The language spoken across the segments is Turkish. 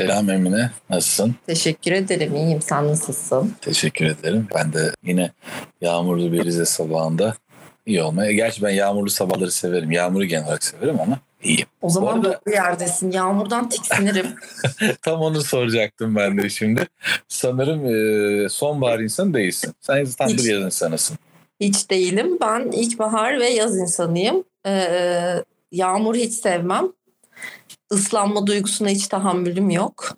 Selam Emine. Nasılsın? Teşekkür ederim. İyiyim. Sen nasılsın? Teşekkür ederim. Ben de yine yağmurlu bir Rize sabahında iyi olmaya. Gerçi ben yağmurlu sabahları severim. Yağmuru genel olarak severim ama iyiyim. O zaman arada- doğru yerdesin. Yağmurdan tiksinirim. Tam onu soracaktım ben de şimdi. Sanırım e, sonbahar insanı değilsin. Sen tam Hiç. bir yaz insanısın. hiç değilim. Ben ilkbahar ve yaz insanıyım. Ee, yağmur hiç sevmem. Islanma duygusuna hiç tahammülüm yok.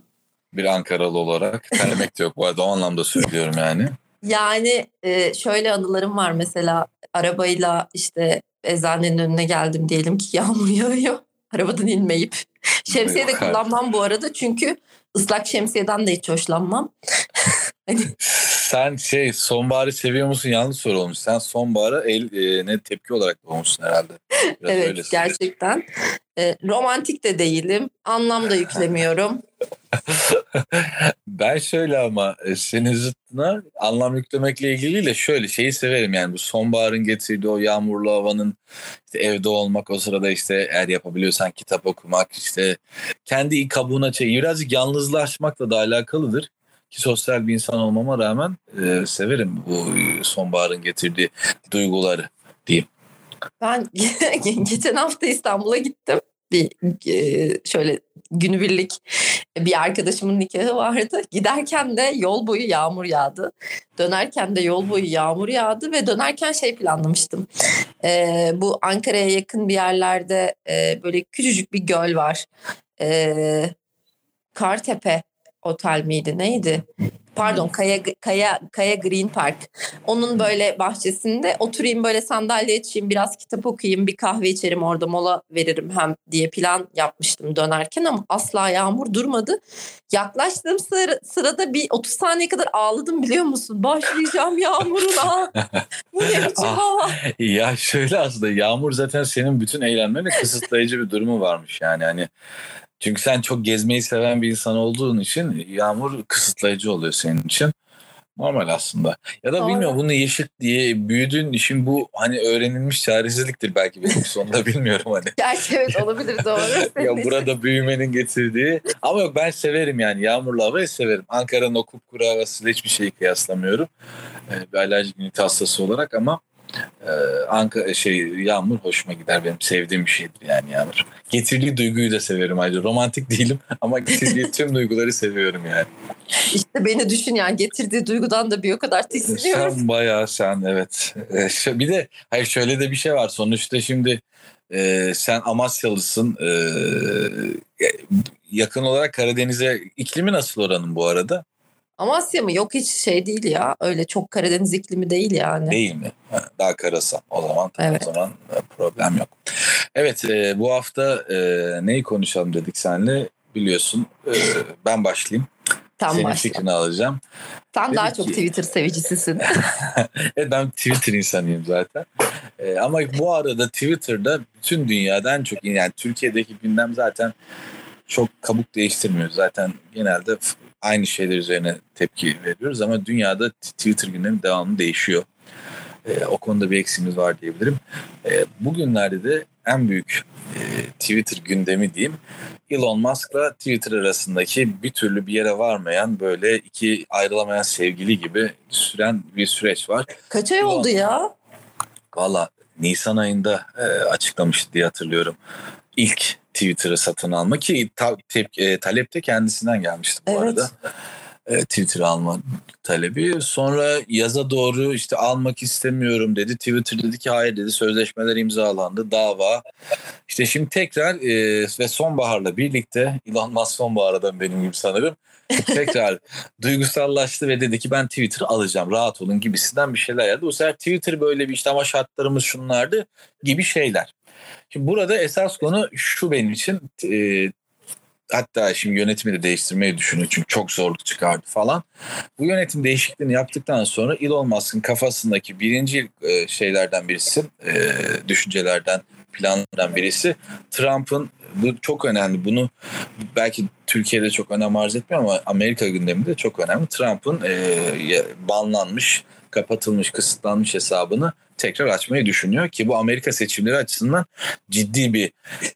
Bir Ankaralı olarak. Terlemek de yok bu arada o anlamda söylüyorum yani. Yani e, şöyle anılarım var mesela arabayla işte eczanenin önüne geldim diyelim ki yağmur yağıyor. Arabadan inmeyip. Şemsiye de kullanmam bu arada çünkü ıslak şemsiyeden de hiç hoşlanmam. Sen şey sonbaharı seviyor musun? Yanlış soru olmuş. Sen sonbahara el, e, ne tepki olarak doğmuşsun herhalde. Biraz evet gerçekten. E, romantik de değilim. Anlam da yüklemiyorum. Ben şöyle ama e, senin zıttına anlam yüklemekle ilgili de şöyle şeyi severim yani bu sonbaharın getirdiği o yağmurlu havanın işte evde olmak o sırada işte eğer yapabiliyorsan kitap okumak işte kendi kabuğuna çek birazcık yalnızlaşmakla da alakalıdır ki sosyal bir insan olmama rağmen e, severim bu sonbaharın getirdiği duyguları. Ben geçen hafta İstanbul'a gittim. Bir e, şöyle günübirlik bir arkadaşımın nikahı vardı. Giderken de yol boyu yağmur yağdı. Dönerken de yol boyu yağmur yağdı ve dönerken şey planlamıştım. E, bu Ankara'ya yakın bir yerlerde e, böyle küçücük bir göl var. E, Kartepe Otel miydi neydi? Pardon Kaya Kaya Kaya Green Park. Onun böyle bahçesinde oturayım böyle sandalye açayım biraz kitap okuyayım bir kahve içerim orada mola veririm hem diye plan yapmıştım dönerken ama asla yağmur durmadı. Yaklaştığım sıra, sırada bir 30 saniye kadar ağladım biliyor musun? Başlayacağım yağmuruna. Bu ne biçim Ah. hava? Ya şöyle aslında yağmur zaten senin bütün eğlenmeni kısıtlayıcı bir durumu varmış yani hani çünkü sen çok gezmeyi seven bir insan olduğun için yağmur kısıtlayıcı oluyor senin için. Normal aslında. Ya da Doğru. bilmiyorum bunu yaşıt diye büyüdüğün için bu hani öğrenilmiş çaresizliktir belki benim sonunda bilmiyorum hani. Gerçi evet olabilir doğru. ya burada büyümenin getirdiği. Ama yok ben severim yani yağmurlu havayı severim. Ankara'nın o kupkuru havasıyla hiçbir şeyi kıyaslamıyorum. Ee, bir alerjik ünite hastası olarak ama e, Ankara şey yağmur hoşuma gider benim sevdiğim bir şeydir yani yağmur. Getirdiği duyguyu da severim ayrıca. Romantik değilim ama getirdiği tüm duyguları seviyorum yani. İşte beni düşün yani getirdiği duygudan da bir o kadar tiksiniyorum. Sen bayağı sen evet. Ee, bir de hayır şöyle de bir şey var. Sonuçta şimdi e, sen Amasyalısın. E, yakın olarak Karadeniz'e iklimi nasıl oranın bu arada? Amasya mı? Yok hiç şey değil ya. Öyle çok Karadeniz iklimi değil yani. Değil mi? Ha, Daha karasal. O zaman Evet. o zaman e, problem yok. Evet e, bu hafta e, neyi konuşalım dedik senle biliyorsun. E, ben başlayayım. Tam Senin başla. fikrini alacağım. Sen Dedim daha ki- çok Twitter sevicisisin. Evet ben Twitter insanıyım zaten. Ee, ama bu arada Twitter'da bütün dünyadan çok yani Türkiye'deki gündem zaten çok kabuk değiştirmiyor. Zaten genelde aynı şeyler üzerine tepki veriyoruz ama dünyada Twitter gündemi devamlı değişiyor. Ee, o konuda bir eksiğimiz var diyebilirim. Ee, bugünlerde de en büyük e, Twitter gündemi diyeyim Elon Musk'la Twitter arasındaki bir türlü bir yere varmayan böyle iki ayrılamayan sevgili gibi süren bir süreç var. Kaç ay oldu ya? Valla Nisan ayında e, açıklamıştı diye hatırlıyorum. İlk Twitter'ı satın alma ki ta, tep- e, talep de kendisinden gelmişti bu Evet. arada. E, Twitter'ı alma talebi. Sonra yaza doğru işte almak istemiyorum dedi. Twitter dedi ki hayır dedi sözleşmeler imzalandı dava. İşte şimdi tekrar e, ve sonbaharla birlikte Elon Musk sonbahardan benim gibi sanırım. tekrar duygusallaştı ve dedi ki ben Twitter'ı alacağım rahat olun gibisinden bir şeyler yazdı. Bu sefer Twitter böyle bir işte ama şartlarımız şunlardı gibi şeyler. Şimdi burada esas konu şu benim için e, hatta şimdi yönetimi de değiştirmeyi düşünüyor çünkü çok zorluk çıkardı falan. Bu yönetim değişikliğini yaptıktan sonra Elon Musk'ın kafasındaki birinci e, şeylerden birisi, e, düşüncelerden, planlardan birisi Trump'ın bu çok önemli. Bunu belki Türkiye'de çok önem arz etmiyor ama Amerika gündeminde çok önemli. Trump'ın e, banlanmış, kapatılmış, kısıtlanmış hesabını tekrar açmayı düşünüyor ki bu Amerika seçimleri açısından ciddi bir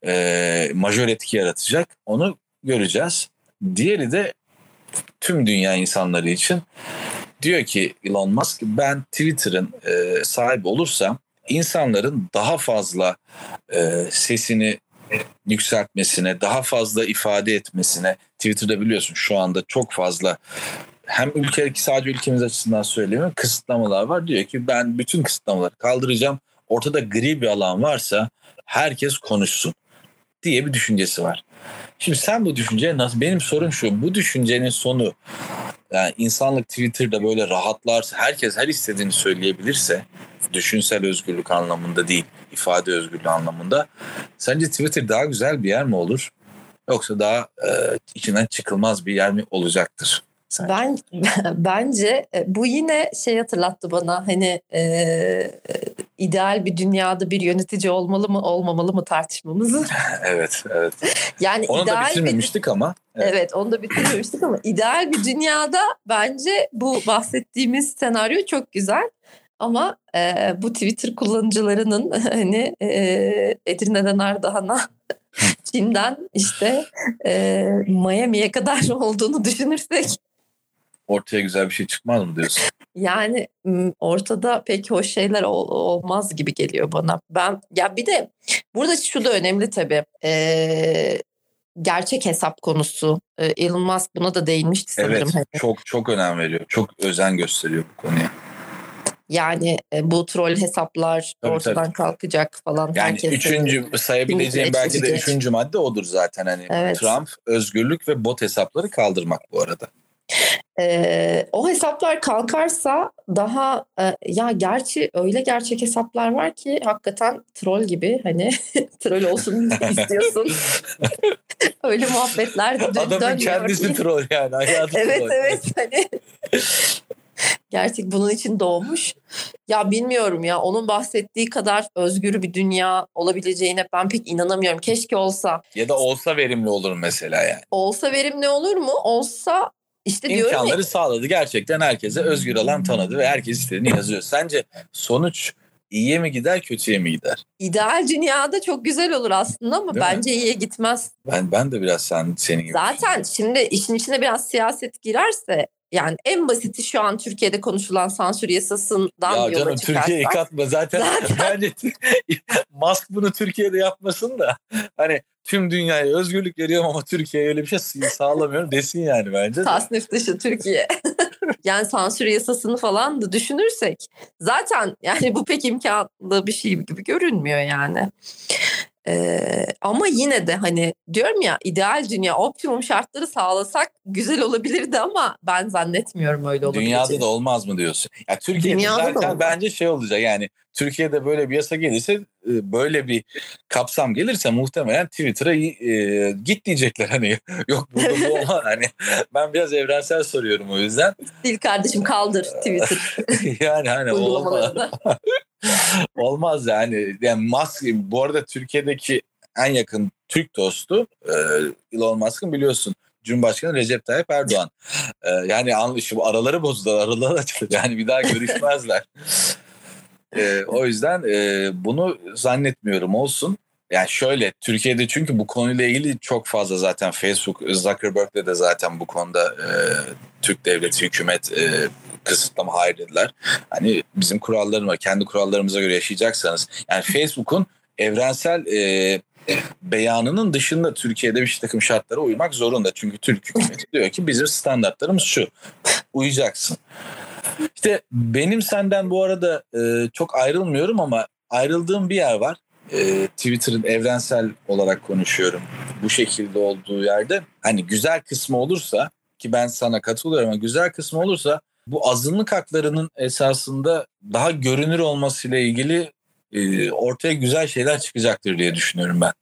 e, majör etki yaratacak. Onu göreceğiz. Diğeri de tüm dünya insanları için diyor ki Elon Musk ben Twitter'ın e, sahibi olursam insanların daha fazla e, sesini yükseltmesine, daha fazla ifade etmesine Twitter'da biliyorsun şu anda çok fazla hem ülke sadece ülkemiz açısından söylemiyorum kısıtlamalar var. Diyor ki ben bütün kısıtlamaları kaldıracağım. Ortada gri bir alan varsa herkes konuşsun diye bir düşüncesi var. Şimdi sen bu düşünceye nasıl? Benim sorum şu. Bu düşüncenin sonu yani insanlık Twitter'da böyle rahatlarsa, herkes her istediğini söyleyebilirse düşünsel özgürlük anlamında değil, ifade özgürlüğü anlamında. Sence Twitter daha güzel bir yer mi olur? Yoksa daha e, içinden çıkılmaz bir yer mi olacaktır? Sence? Ben bence e, bu yine şey hatırlattı bana hani e, ideal bir dünyada bir yönetici olmalı mı olmamalı mı tartışmamızı. evet, evet. Yani onu ideal da bitirmemiştik bir, ama. Evet. evet, onu da bitirmemiştik ama ideal bir dünyada bence bu bahsettiğimiz senaryo çok güzel. Ama e, bu Twitter kullanıcılarının hani e, Edirne'den Ardahan'a Çin'den işte e, Miami'ye kadar olduğunu düşünürsek ortaya güzel bir şey çıkmaz mı diyorsun? Yani ortada pek hoş şeyler ol, olmaz gibi geliyor bana. Ben ya bir de burada şu da önemli tabii. Ee, gerçek hesap konusu. Ee, Elon Musk buna da değinmişti sanırım. Evet, hani. çok çok önem veriyor. Çok özen gösteriyor bu konuya. Yani e, bu troll hesaplar tabii, ortadan tabii. kalkacak falan. Yani Herkes üçüncü sayabileceğim belki de üçüncü madde odur zaten. Hani evet. Trump özgürlük ve bot hesapları kaldırmak bu arada. Ee, o hesaplar kalkarsa daha e, ya gerçi öyle gerçek hesaplar var ki hakikaten troll gibi hani troll olsun istiyorsun. öyle muhabbetler dön, Adamın kendisi troll yani hayatı Evet troll. evet hani gerçek bunun için doğmuş. Ya bilmiyorum ya onun bahsettiği kadar özgür bir dünya olabileceğine ben pek inanamıyorum. Keşke olsa. Ya da olsa verimli olur mesela yani. Olsa verimli olur mu? Olsa işte imkanları ya, sağladı. Gerçekten herkese özgür alan tanıdı ve herkes istediğini yazıyor. Sence sonuç iyiye mi gider, kötüye mi gider? İdeal dünyada çok güzel olur aslında ama Değil bence mi? iyiye gitmez. Ben ben de biraz sen senin gibi. Zaten şimdi işin içine biraz siyaset girerse yani en basiti şu an Türkiye'de konuşulan sansür yasasından ya canım Türkiye'yi katma zaten, zaten. bence Musk bunu Türkiye'de yapmasın da hani tüm dünyaya özgürlük veriyorum ama Türkiye'ye öyle bir şey sağlamıyorum desin yani bence. Tasnif dışı Türkiye. yani sansür yasasını falan da düşünürsek zaten yani bu pek imkanlı bir şey gibi görünmüyor yani. Ee, ama yine de hani diyorum ya ideal dünya optimum şartları sağlasak güzel olabilirdi ama ben zannetmiyorum öyle olabileceğini. Dünyada da olmaz mı diyorsun? Ya Türkiye'de Dünyada zaten bence şey olacak yani Türkiye'de böyle bir yasa gelirse e, böyle bir kapsam gelirse muhtemelen Twitter'a e, git diyecekler hani yok burada bu olmaz hani ben biraz evrensel soruyorum o yüzden. Değil kardeşim kaldır Twitter. yani hani olmaz. olmaz yani. Yani Musk bu arada Türkiye'deki en yakın Türk dostu e, Elon Musk'ın biliyorsun Cumhurbaşkanı Recep Tayyip Erdoğan. yani anlaşım araları bozdular, araları açıldı. Yani bir daha görüşmezler. E, o yüzden e, bunu zannetmiyorum olsun. Yani şöyle Türkiye'de çünkü bu konuyla ilgili çok fazla zaten Facebook Zuckerberg'le de zaten bu konuda e, Türk devleti hükümet e, kısıtlama hayır dediler. Hani bizim kurallarımız var. Kendi kurallarımıza göre yaşayacaksanız. Yani Facebook'un evrensel e, beyanının dışında Türkiye'de bir takım şartlara uymak zorunda. Çünkü Türk hükümeti diyor ki bizim standartlarımız şu. Uyacaksın. İşte benim senden bu arada e, çok ayrılmıyorum ama ayrıldığım bir yer var. E, Twitter'ın evrensel olarak konuşuyorum. Bu şekilde olduğu yerde hani güzel kısmı olursa ki ben sana katılıyorum ama güzel kısmı olursa bu azınlık haklarının esasında daha görünür olmasıyla ilgili e, ortaya güzel şeyler çıkacaktır diye düşünüyorum ben.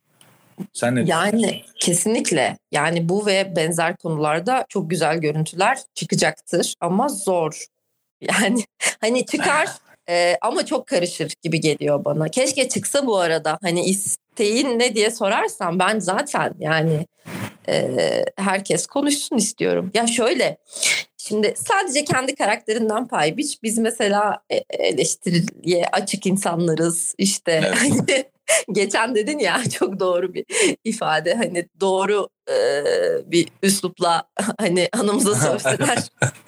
Sen ne Yani kesinlikle. Yani bu ve benzer konularda çok güzel görüntüler çıkacaktır ama zor. Yani hani çıkar e, ama çok karışır gibi geliyor bana. Keşke çıksa bu arada. Hani isteğin ne diye sorarsam ben zaten yani e, herkes konuşsun istiyorum. Ya şöyle Şimdi sadece kendi karakterinden pay biç. Biz mesela e, eleştiriye açık insanlarız. İşte evet. geçen dedin ya çok doğru bir ifade. Hani doğru e, bir üslupla hani anımıza sövseler.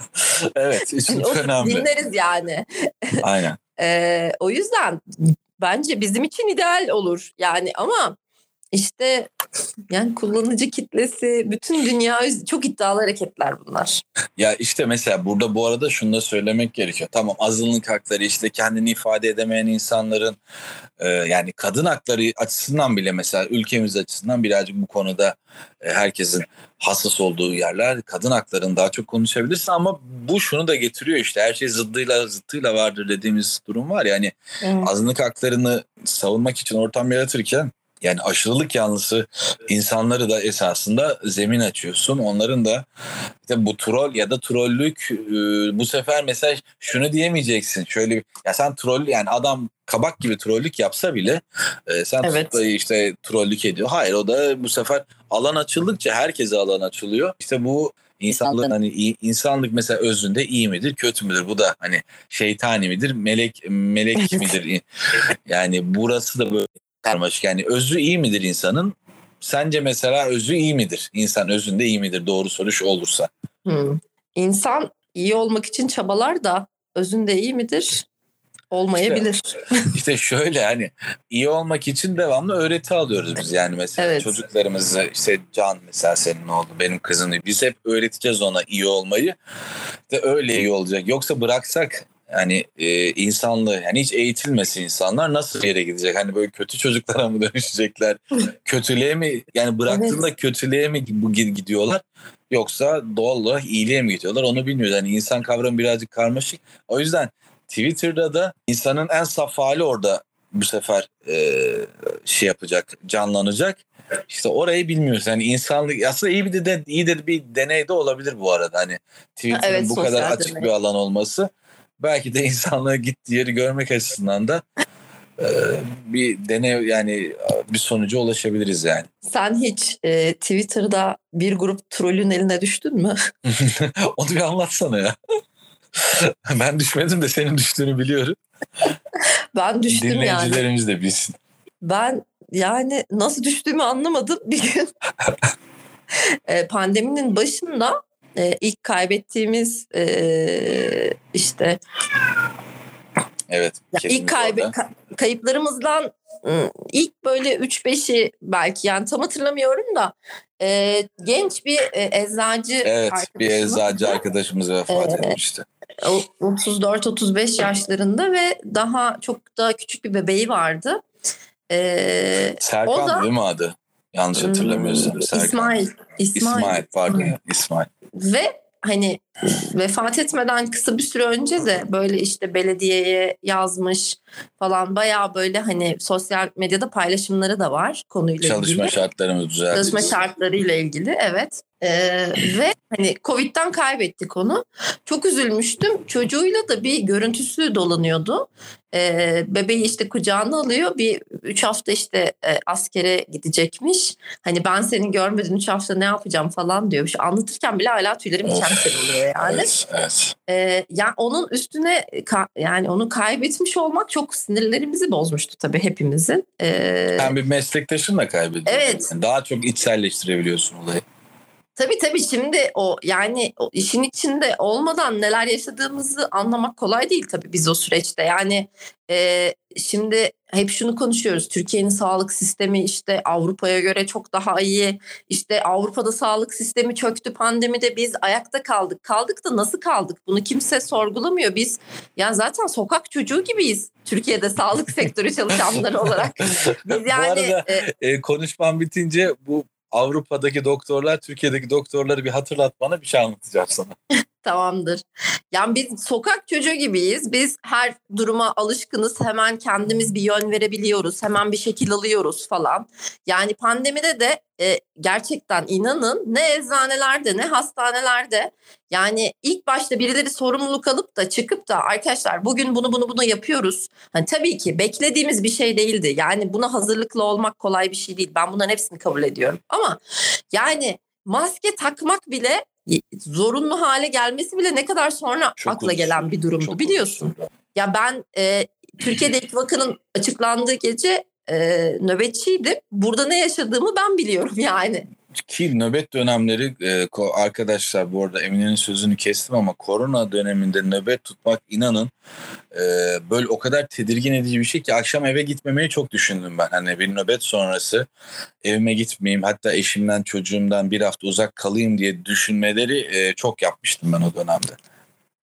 evet üslup hani önemli. Dinleriz yani. Aynen. E, o yüzden bence bizim için ideal olur. Yani ama işte yani kullanıcı kitlesi bütün dünya çok iddialı hareketler bunlar. Ya işte mesela burada bu arada şunu da söylemek gerekiyor. Tamam azınlık hakları işte kendini ifade edemeyen insanların e, yani kadın hakları açısından bile mesela ülkemiz açısından birazcık bu konuda e, herkesin hassas olduğu yerler kadın haklarını daha çok konuşabilirsin ama bu şunu da getiriyor işte her şey zıddıyla zıttıyla vardır dediğimiz durum var yani evet. azınlık haklarını savunmak için ortam yaratırken yani aşırılık yanlısı insanları da esasında zemin açıyorsun. Onların da işte bu troll ya da trollük bu sefer mesela şunu diyemeyeceksin. Şöyle ya sen troll yani adam kabak gibi trollük yapsa bile sen evet. işte trollük ediyor. Hayır o da bu sefer alan açıldıkça herkese alan açılıyor. İşte bu İnsanlık hani insanlık mesela özünde iyi midir, kötü müdür? Bu da hani şeytani midir, melek melek midir? Yani burası da böyle karmaşık. Yani özü iyi midir insanın? Sence mesela özü iyi midir? İnsan özünde iyi midir? Doğru soru şu olursa. Hmm. İnsan iyi olmak için çabalar da özünde iyi midir? Olmayabilir. İşte, işte şöyle hani iyi olmak için devamlı öğreti alıyoruz biz yani mesela evet. çocuklarımızı işte Can mesela senin oldu benim kızım biz hep öğreteceğiz ona iyi olmayı de öyle iyi olacak yoksa bıraksak yani e, insanlığı yani hiç eğitilmesi insanlar nasıl yere gidecek? Hani böyle kötü çocuklara mı dönüşecekler? kötülüğe mi yani bıraktığında evet. kötülüğe mi gidiyorlar? Yoksa doğal olarak iyiliğe mi gidiyorlar? Onu bilmiyoruz. Yani insan kavramı birazcık karmaşık. O yüzden Twitter'da da insanın en saf hali orada bu sefer e, şey yapacak, canlanacak. İşte orayı bilmiyoruz. Yani insanlık aslında iyi bir de iyi de bir deney de olabilir bu arada. Hani Twitter'ın evet, bu kadar açık deney. bir alan olması belki de insanlığa gittiği yeri görmek açısından da e, bir deney yani bir sonuca ulaşabiliriz yani. Sen hiç e, Twitter'da bir grup trollün eline düştün mü? Onu bir anlatsana ya. ben düşmedim de senin düştüğünü biliyorum. ben düştüm yani. Dinleyicilerimiz de bilsin. Ben yani nasıl düştüğümü anlamadım bir gün. E, pandeminin başında e, ilk kaybettiğimiz e, işte Evet. İlk kaybe, ka- kayıplarımızdan ilk böyle 3-5'i belki yani tam hatırlamıyorum da e, genç bir e, eczacı Evet bir eczacı arkadaşımız vefat e, etmişti. 34-35 yaşlarında ve daha çok da küçük bir bebeği vardı. E, Serkan o da, değil mi adı? Yanlış hatırlamıyorsam. Serkan. İsmail. İsmail. İsmail pardon. İsmail. Ve hani vefat etmeden kısa bir süre önce de böyle işte belediyeye yazmış falan bayağı böyle hani sosyal medyada paylaşımları da var konuyla Çalışma ilgili. Çalışma şartlarımızı düzeltiriz. Çalışma şartlarıyla ilgili evet. Ee, ve hani Covid'den kaybettik onu. Çok üzülmüştüm. Çocuğuyla da bir görüntüsü dolanıyordu. Ee, bebeği işte kucağına alıyor. Bir üç hafta işte e, askere gidecekmiş. Hani ben seni görmedim üç hafta ne yapacağım falan diyor. Şu anlatırken bile hala tüylerim diken oluyor yani. Evet, evet. Ee, yani onun üstüne yani onu kaybetmiş olmak çok sinirlerimizi bozmuştu tabii hepimizin. Ee, Sen bir meslektaşınla kaybediyorsun. Evet. Yani daha çok içselleştirebiliyorsun olayı. Tabii tabii şimdi o yani o işin içinde olmadan neler yaşadığımızı anlamak kolay değil tabii biz o süreçte. Yani e, şimdi hep şunu konuşuyoruz. Türkiye'nin sağlık sistemi işte Avrupa'ya göre çok daha iyi. İşte Avrupa'da sağlık sistemi çöktü pandemide biz ayakta kaldık. Kaldık da nasıl kaldık? Bunu kimse sorgulamıyor. Biz yani zaten sokak çocuğu gibiyiz. Türkiye'de sağlık sektörü çalışanları olarak. Biz yani bu arada e, e, konuşmam bitince bu Avrupa'daki doktorlar Türkiye'deki doktorları bir hatırlat bana bir şey anlatacağım sana. Tamamdır. Yani biz sokak çocuğu gibiyiz. Biz her duruma alışkınız. Hemen kendimiz bir yön verebiliyoruz. Hemen bir şekil alıyoruz falan. Yani pandemide de e, gerçekten inanın ne eczanelerde ne hastanelerde yani ilk başta birileri sorumluluk alıp da çıkıp da arkadaşlar bugün bunu bunu bunu yapıyoruz. Hani tabii ki beklediğimiz bir şey değildi. Yani buna hazırlıklı olmak kolay bir şey değil. Ben bunların hepsini kabul ediyorum. Ama yani maske takmak bile zorunlu hale gelmesi bile ne kadar sonra çok akla uzun, gelen bir durumdu biliyorsun. Uzun. Ya ben e, Türkiye'de ilk vakanın açıklandığı gece e, nöbetçiydim. Burada ne yaşadığımı ben biliyorum yani. Ki nöbet dönemleri e, arkadaşlar bu arada Emine'nin sözünü kestim ama korona döneminde nöbet tutmak inanın e, böyle o kadar tedirgin edici bir şey ki akşam eve gitmemeyi çok düşündüm ben. Hani bir nöbet sonrası evime gitmeyeyim hatta eşimden çocuğumdan bir hafta uzak kalayım diye düşünmeleri e, çok yapmıştım ben o dönemde.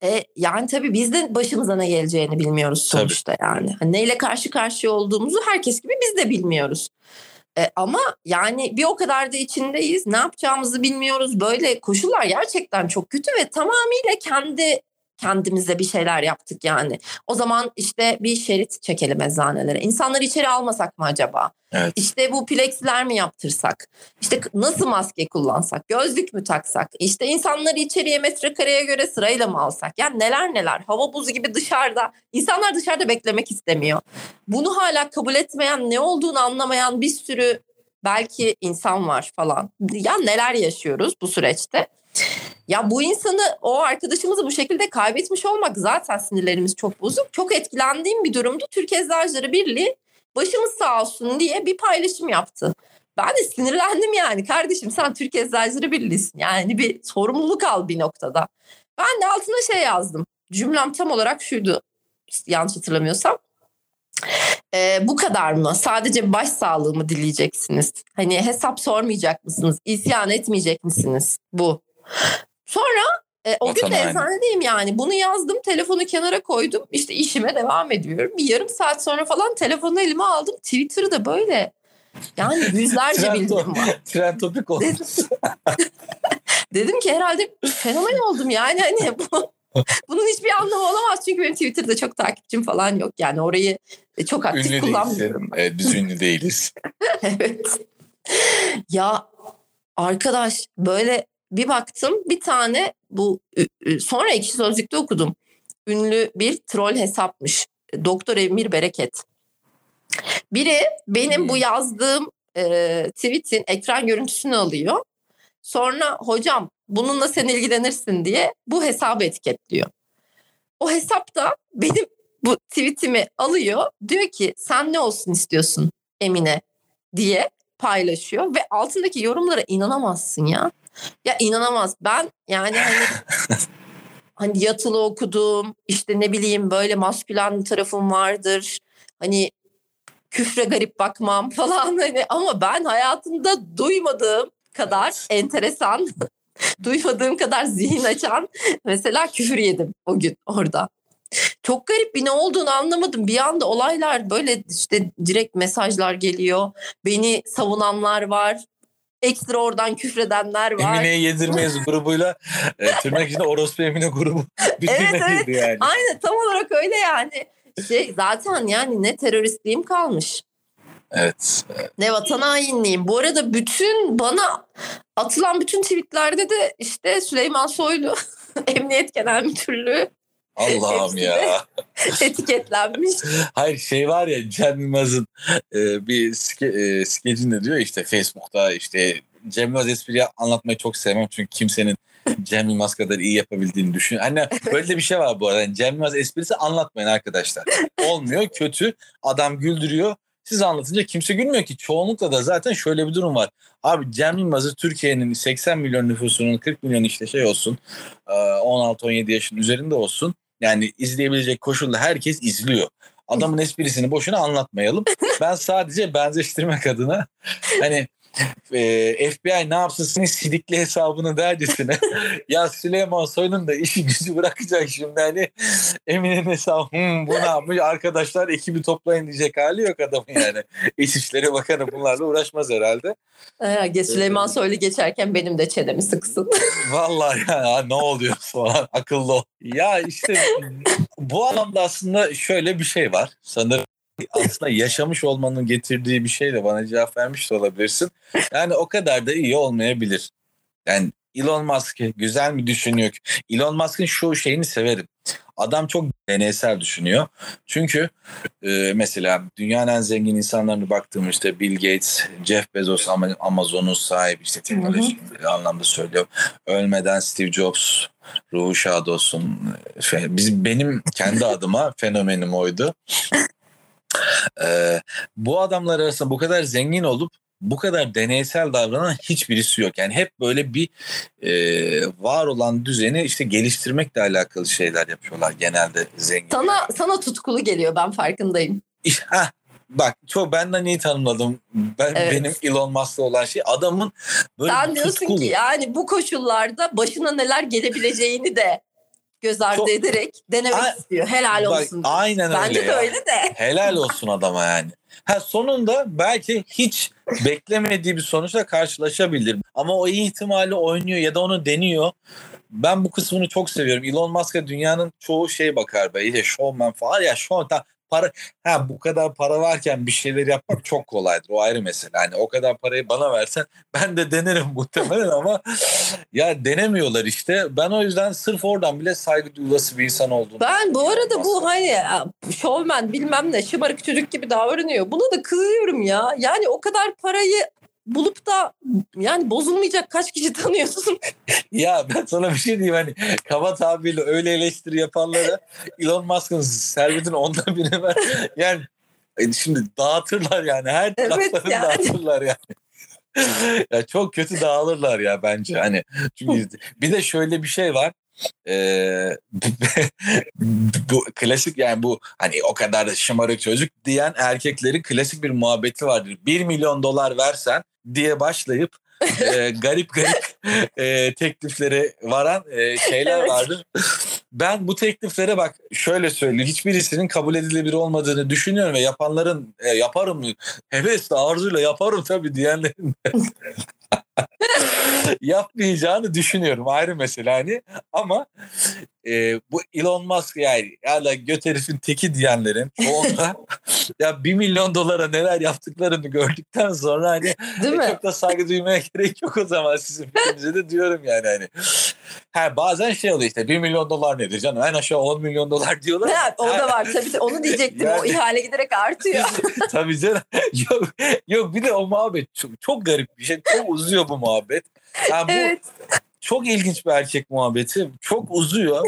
E, yani tabii biz de başımıza ne geleceğini bilmiyoruz sonuçta tabii. yani. Hani neyle karşı karşıya olduğumuzu herkes gibi biz de bilmiyoruz. E, ama yani bir o kadar da içindeyiz. Ne yapacağımızı bilmiyoruz. Böyle koşullar gerçekten çok kötü ve tamamıyla kendi kendimize bir şeyler yaptık yani. O zaman işte bir şerit çekelim eczanelere. İnsanları içeri almasak mı acaba? Evet. İşte bu plexiler mi yaptırsak? İşte nasıl maske kullansak? Gözlük mü taksak? İşte insanları içeriye metrekareye göre sırayla mı alsak? Yani neler neler. Hava buzu gibi dışarıda. İnsanlar dışarıda beklemek istemiyor. Bunu hala kabul etmeyen, ne olduğunu anlamayan bir sürü belki insan var falan. Ya neler yaşıyoruz bu süreçte? Ya bu insanı o arkadaşımızı bu şekilde kaybetmiş olmak zaten sinirlerimiz çok bozuk. Çok etkilendiğim bir durumdu. Türk Eczacıları Birliği başımız sağ olsun diye bir paylaşım yaptı. Ben de sinirlendim yani kardeşim sen Türk Eczacıları Birliği'sin. Yani bir sorumluluk al bir noktada. Ben de altına şey yazdım. Cümlem tam olarak şuydu yanlış hatırlamıyorsam. Ee, bu kadar mı? Sadece baş sağlığımı dileyeceksiniz. Hani hesap sormayacak mısınız? İsyan etmeyecek misiniz? Bu. Sonra e, o Vatan gün de eczanedeyim yani. Bunu yazdım, telefonu kenara koydum. İşte işime devam ediyorum. Bir yarım saat sonra falan telefonu elime aldım. Twitter'ı da böyle yani yüzlerce bildirim var. Trend topik oldu. Dedim, dedim ki herhalde fenomen oldum yani. Hani bu, bunun hiçbir anlamı olamaz. Çünkü benim Twitter'da çok takipçim falan yok. Yani orayı çok aktif ünlü kullanmıyorum. Evet, biz ünlü değiliz. evet. Ya arkadaş böyle bir baktım bir tane bu sonra ekşi sözlükte okudum. Ünlü bir troll hesapmış. Doktor Emir Bereket. Biri benim bu hmm. yazdığım e, tweet'in ekran görüntüsünü alıyor. Sonra hocam bununla sen ilgilenirsin diye bu hesabı etiketliyor. O hesap da benim bu tweetimi alıyor. Diyor ki sen ne olsun istiyorsun Emine diye paylaşıyor ve altındaki yorumlara inanamazsın ya. Ya inanamaz. Ben yani hani hani yatılı okudum. işte ne bileyim böyle maskülen tarafım vardır. Hani küfre garip bakmam falan hani ama ben hayatımda duymadığım kadar enteresan duymadığım kadar zihin açan mesela küfür yedim o gün orada. Çok garip bir ne olduğunu anlamadım. Bir anda olaylar böyle işte direkt mesajlar geliyor. Beni savunanlar var ekstra oradan küfredenler var. Emine'ye yedirmeyiz grubuyla e, tırnak içinde orospu Emine grubu. evet evet yani. aynen tam olarak öyle yani. Şey, zaten yani ne teröristliğim kalmış. Evet, Ne vatan hainliğim. Bu arada bütün bana atılan bütün tweetlerde de işte Süleyman Soylu Emniyet Genel Müdürlüğü Allah'ım ya. etiketlenmiş. Hayır şey var ya Cem Yılmaz'ın e, bir ske, e, skecinde diyor işte Facebook'ta işte Cem Yılmaz espriyi anlatmayı çok sevmem çünkü kimsenin Cem Yılmaz kadar iyi yapabildiğini düşün. Hani böyle de bir şey var bu arada. Yani Cem Yılmaz esprisi anlatmayın arkadaşlar. Olmuyor kötü. Adam güldürüyor. Siz anlatınca kimse gülmüyor ki. Çoğunlukla da zaten şöyle bir durum var. Abi Cem Yılmaz'ı Türkiye'nin 80 milyon nüfusunun 40 milyon işte şey olsun 16-17 yaşın üzerinde olsun yani izleyebilecek koşulda herkes izliyor. Adamın esprisini boşuna anlatmayalım. Ben sadece benzeştirmek adına hani e, FBI ne yapsın senin sidikli hesabını dercesine ya Süleyman Soylu'nun da işi gücü bırakacak şimdi hani Emine'nin hesabı hmm, bu ne yapmış arkadaşlar ekibi toplayın diyecek hali yok adamın yani. İçişleri Bakanı bunlarla uğraşmaz herhalde. Herhalde Süleyman Soylu geçerken benim de çenemi sıksın. Vallahi ya ne oluyor falan akıllı ol. Ya işte bu anlamda aslında şöyle bir şey var. Sanırım aslında yaşamış olmanın getirdiği bir şey de bana cevap vermiş de olabilirsin. Yani o kadar da iyi olmayabilir. Yani Elon Musk güzel mi düşünüyor? Elon Musk'ın şu şeyini severim. Adam çok deneysel düşünüyor. Çünkü e, mesela dünyanın en zengin insanlarına baktığım işte Bill Gates, Jeff Bezos Amazon'un sahibi işte teknoloji anlamda söylüyor. Ölmeden Steve Jobs, ruhu şad olsun. Biz benim kendi adıma fenomenim oydu. Ee, bu adamlar arasında bu kadar zengin olup bu kadar deneysel davranan hiçbirisi yok. Yani hep böyle bir e, var olan düzeni işte geliştirmekle alakalı şeyler yapıyorlar genelde zengin. Sana sana tutkulu geliyor ben farkındayım. Heh, bak çok benden iyi tanımladım. Ben Evet. benim Elon Musk'la olan şey adamın böyle Sen diyorsun tutkulu. ki yani bu koşullarda başına neler gelebileceğini de göz ardı Çok- ederek denemek A- istiyor. Helal Bak, olsun. aynen Bence öyle de ya. öyle de. Helal olsun adama yani. Ha sonunda belki hiç beklemediği bir sonuçla karşılaşabilir. Ama o iyi ihtimali oynuyor ya da onu deniyor. Ben bu kısmını çok seviyorum. Elon Musk'a dünyanın çoğu şey bakar be. İşte showman falan ya showman para ha bu kadar para varken bir şeyler yapmak çok kolaydır. O ayrı mesele. Hani o kadar parayı bana versen ben de denerim muhtemelen ama ya denemiyorlar işte. Ben o yüzden sırf oradan bile saygı duyulası bir insan olduğunu. Ben bu arada bu hani şovmen bilmem ne şımarık çocuk gibi davranıyor. Buna da kızıyorum ya. Yani o kadar parayı bulup da yani bozulmayacak kaç kişi tanıyorsun? Ya ben sana bir şey diyeyim hani kaba tabirle öyle eleştiri yapanlara Elon Musk'ın servetin ondan biri ver. Yani e, şimdi dağıtırlar yani her Evet taraflarını yani. dağıtırlar yani. ya çok kötü dağılırlar ya bence hani çünkü bir de şöyle bir şey var Ee, bu klasik yani bu hani o kadar da şımarık çocuk diyen erkeklerin klasik bir muhabbeti vardır. 1 milyon dolar versen diye başlayıp e, garip garip e, tekliflere varan e, şeyler Evet. vardır. Ben bu tekliflere bak şöyle söyleyeyim. Hiçbirisinin kabul edilebilir olmadığını düşünüyorum ve yapanların e, yaparım hevesle arzuyla yaparım tabii diyenlerin yapmayacağını düşünüyorum. Ayrı mesele hani ama e, bu Elon Musk yani hala göt herifin teki diyenlerin çoğunda ya 1 milyon dolara neler yaptıklarını gördükten sonra hani Değil e, mi? çok da saygı duymaya gerek yok o zaman sizin fikrinize de diyorum yani hani. Ha, bazen şey oluyor işte 1 milyon dolar nedir canım en aşağı 10 milyon dolar diyorlar. Ha, o da var tabii. Onu diyecektim. O Yani- ihale giderek artıyor. Tabii canım. Yok, yok bir de o muhabbet çok, çok garip bir şey. Çok uzuyor bu muhabbet. Yani bu evet. çok ilginç bir erkek muhabbeti. Çok uzuyor.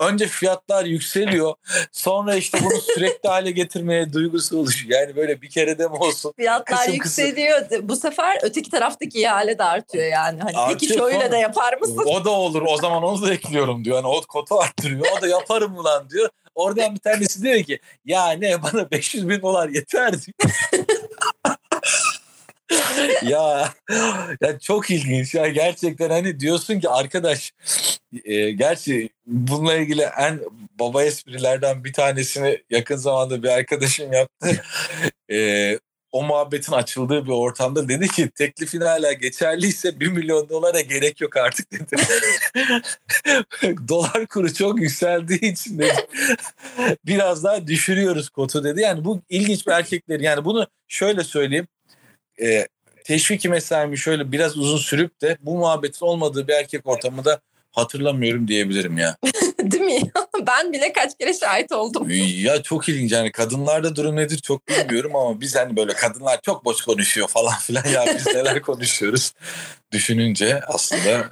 Önce fiyatlar yükseliyor. Sonra işte bunu sürekli hale getirmeye duygusu oluşuyor. Yani böyle bir kere de mi olsun? Fiyatlar Kısım kısım. yükseliyor. Bu sefer öteki taraftaki ihale de artıyor yani. Hani peki Artıyor şöyle sonra. de yapar mısın? O da olur. O zaman onu da ekliyorum diyor. Yani o kotu arttırıyor. O da yaparım ulan diyor. Oradan bir tanesi diyor ki ya ne bana 500 bin dolar yeter diyor. Ya, ya çok ilginç ya gerçekten hani diyorsun ki arkadaş e, gerçi bununla ilgili en baba esprilerden bir tanesini yakın zamanda bir arkadaşım yaptı. E, o muhabbetin açıldığı bir ortamda dedi ki teklifin hala geçerliyse 1 milyon dolara gerek yok artık dedi. Dolar kuru çok yükseldiği için dedi. Biraz daha düşürüyoruz kotu dedi. Yani bu ilginç bir erkekler. Yani bunu şöyle söyleyeyim. E, teşviki mesaimi şöyle biraz uzun sürüp de bu muhabbetin olmadığı bir erkek ortamında hatırlamıyorum diyebilirim ya. Değil mi? ben bile kaç kere şahit oldum. Ya çok ilginç yani kadınlarda durum nedir çok bilmiyorum ama biz hani böyle kadınlar çok boş konuşuyor falan filan ya biz neler konuşuyoruz düşününce aslında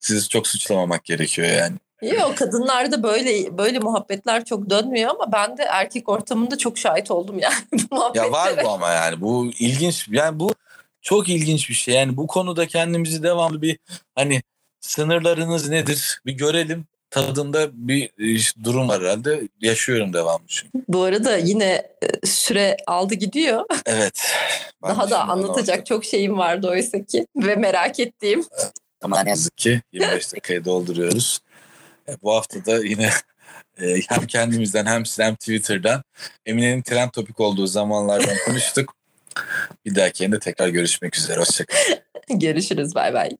sizi çok suçlamamak gerekiyor yani. Yok kadınlarda böyle böyle muhabbetler çok dönmüyor ama ben de erkek ortamında çok şahit oldum yani bu muhabbetlere. Ya var bu ama yani bu ilginç yani bu çok ilginç bir şey yani bu konuda kendimizi devamlı bir hani sınırlarınız nedir bir görelim tadında bir durum var herhalde yaşıyorum devamlı çünkü. Bu arada yine e, süre aldı gidiyor. Evet. Daha da anlatacak çok şeyim vardı oysa ki ve merak ettiğim. Ama ne yazık ki 25 dakikayı dolduruyoruz. E, bu hafta da yine e, hem kendimizden hem sizden hem Twitter'dan Emine'nin trend topik olduğu zamanlardan konuştuk. Bir dahaki yayında tekrar görüşmek üzere. Hoşçakalın. Görüşürüz bay bay.